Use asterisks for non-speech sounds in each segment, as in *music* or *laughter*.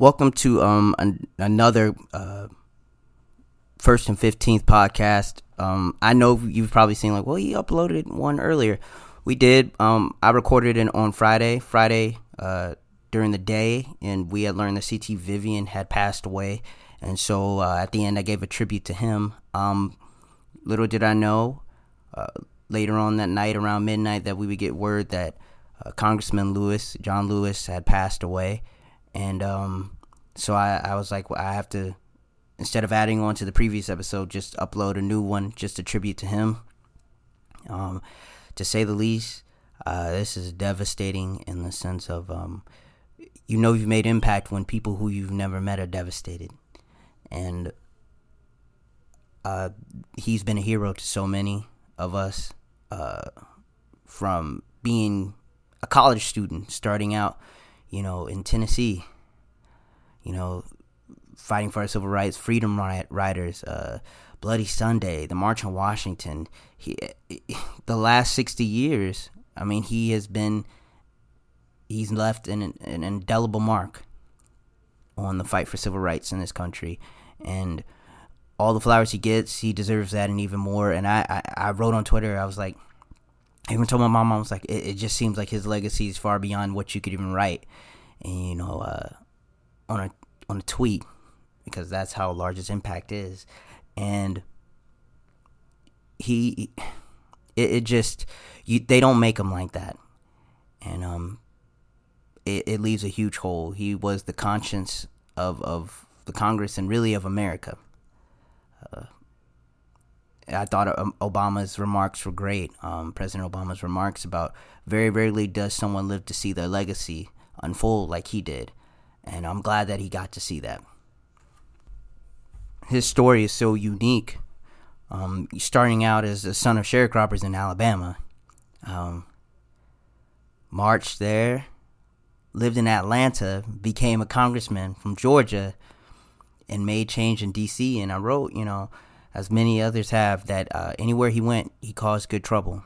Welcome to um an, another uh, first and fifteenth podcast. Um, I know you've probably seen like, well, he uploaded one earlier. We did. Um, I recorded it on Friday. Friday uh, during the day, and we had learned that CT Vivian had passed away, and so uh, at the end, I gave a tribute to him. Um, little did I know, uh, later on that night around midnight, that we would get word that uh, Congressman Lewis, John Lewis, had passed away, and um, so I, I was like, well, I have to instead of adding on to the previous episode, just upload a new one just a tribute to him. Um, to say the least, uh, this is devastating in the sense of um, you know you've made impact when people who you've never met are devastated, and uh, he's been a hero to so many of us, uh, from being a college student starting out, you know, in Tennessee, you know, fighting for our civil rights, freedom riders, uh, Bloody Sunday, the March on Washington. He, *laughs* the last sixty years, I mean, he has been, he's left an, an indelible mark on the fight for civil rights in this country, and all the flowers he gets, he deserves that and even more. And I, I, I wrote on Twitter, I was like, I even told my mom, I was like, it, it, just seems like his legacy is far beyond what you could even write. And you know, uh, on a on a tweet, because that's how large his impact is. And he, it, it just, you, they don't make him like that. And, um, it, it leaves a huge hole. He was the conscience of, of the Congress and really of America. Uh, I thought um, Obama's remarks were great. Um, President Obama's remarks about very rarely does someone live to see their legacy unfold like he did. And I'm glad that he got to see that his story is so unique. Um, starting out as a son of sharecroppers in Alabama, um, marched there, lived in Atlanta, became a congressman from Georgia, and made change in D.C. And I wrote, you know, as many others have, that uh, anywhere he went, he caused good trouble.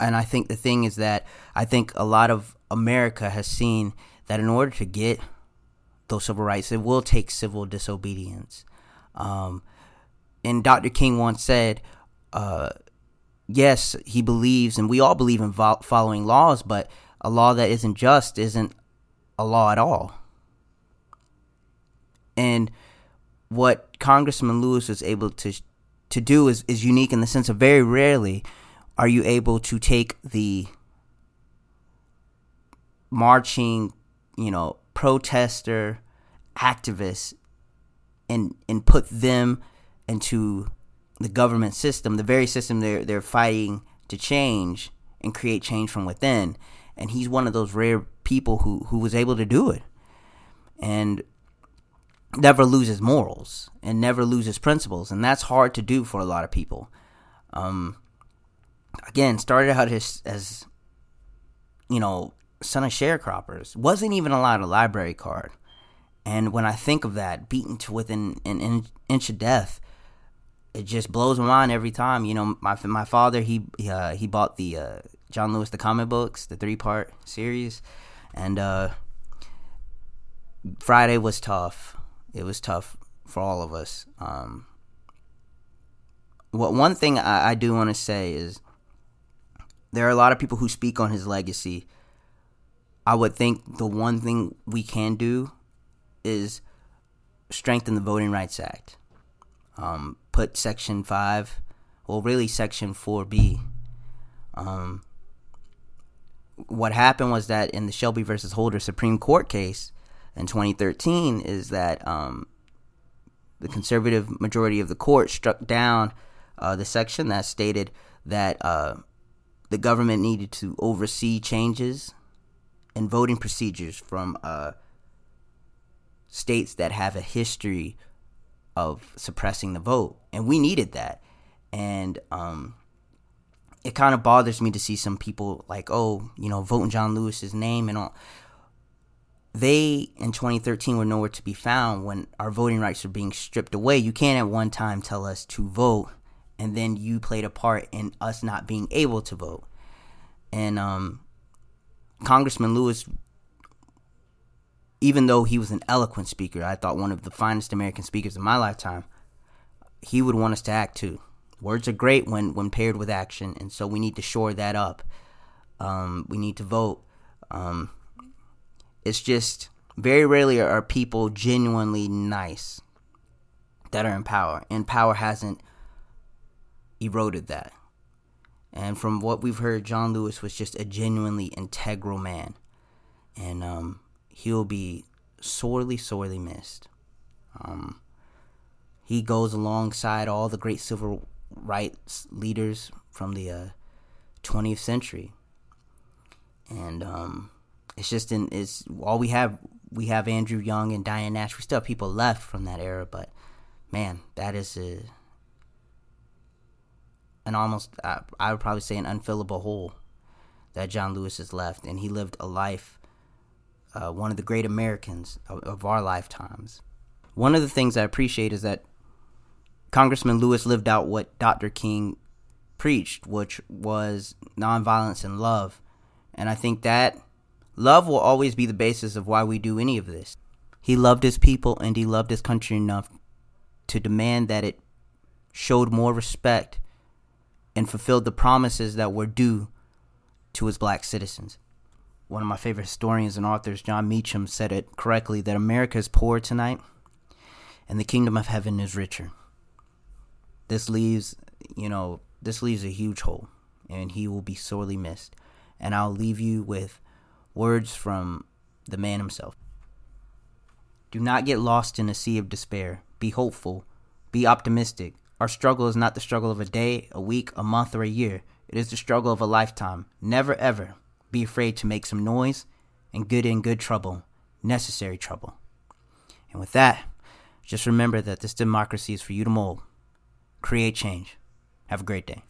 And I think the thing is that I think a lot of America has seen that in order to get those civil rights. It will take civil disobedience. Um, and Dr. King once said, uh, yes, he believes, and we all believe in vo- following laws, but a law that isn't just isn't a law at all. And what Congressman Lewis was able to to do is, is unique in the sense of very rarely are you able to take the marching, you know, protester, activists, and and put them into the government system, the very system they're they're fighting to change and create change from within. And he's one of those rare people who who was able to do it, and never loses morals and never loses principles, and that's hard to do for a lot of people. Um, again, started out as as you know son of sharecroppers. Wasn't even allowed a library card. And when I think of that, beaten to within an inch of death, it just blows my mind every time. You know, my my father he uh, he bought the uh, John Lewis the comic books, the three part series, and uh, Friday was tough. It was tough for all of us. Um, what one thing I, I do want to say is there are a lot of people who speak on his legacy I would think the one thing we can do is strengthen the Voting Rights Act. Um, put Section 5, well, really Section 4B. Um, what happened was that in the Shelby versus Holder Supreme Court case in 2013 is that um, the conservative majority of the court struck down uh, the section that stated that uh, the government needed to oversee changes in voting procedures from uh, states that have a history of suppressing the vote, and we needed that. And um, it kind of bothers me to see some people like, oh, you know, voting John Lewis's name and all. They in 2013 were nowhere to be found when our voting rights were being stripped away. You can't at one time tell us to vote, and then you played a part in us not being able to vote. And um, Congressman Lewis even though he was an eloquent speaker, I thought one of the finest American speakers of my lifetime, he would want us to act too. Words are great when, when paired with action, and so we need to shore that up. Um, we need to vote. Um, it's just very rarely are people genuinely nice that are in power, and power hasn't eroded that. And from what we've heard, John Lewis was just a genuinely integral man, and um, he'll be sorely, sorely missed. Um, he goes alongside all the great civil rights leaders from the uh, 20th century, and um, it's just in it's all we have. We have Andrew Young and Diane Nash. We still have people left from that era, but man, that is a an almost uh, I would probably say an unfillable hole that John Lewis has left, and he lived a life, uh, one of the great Americans of, of our lifetimes. One of the things I appreciate is that Congressman Lewis lived out what Dr. King preached, which was nonviolence and love. And I think that love will always be the basis of why we do any of this. He loved his people and he loved his country enough to demand that it showed more respect and fulfilled the promises that were due to his black citizens. One of my favorite historians and authors, Jon Meacham, said it correctly that America is poor tonight and the kingdom of heaven is richer. This leaves, you know, this leaves a huge hole and he will be sorely missed. And I'll leave you with words from the man himself. Do not get lost in a sea of despair. Be hopeful. Be optimistic. Our struggle is not the struggle of a day, a week, a month, or a year. It is the struggle of a lifetime. Never ever be afraid to make some noise and good in good trouble, necessary trouble. And with that, just remember that this democracy is for you to mold, create change. Have a great day.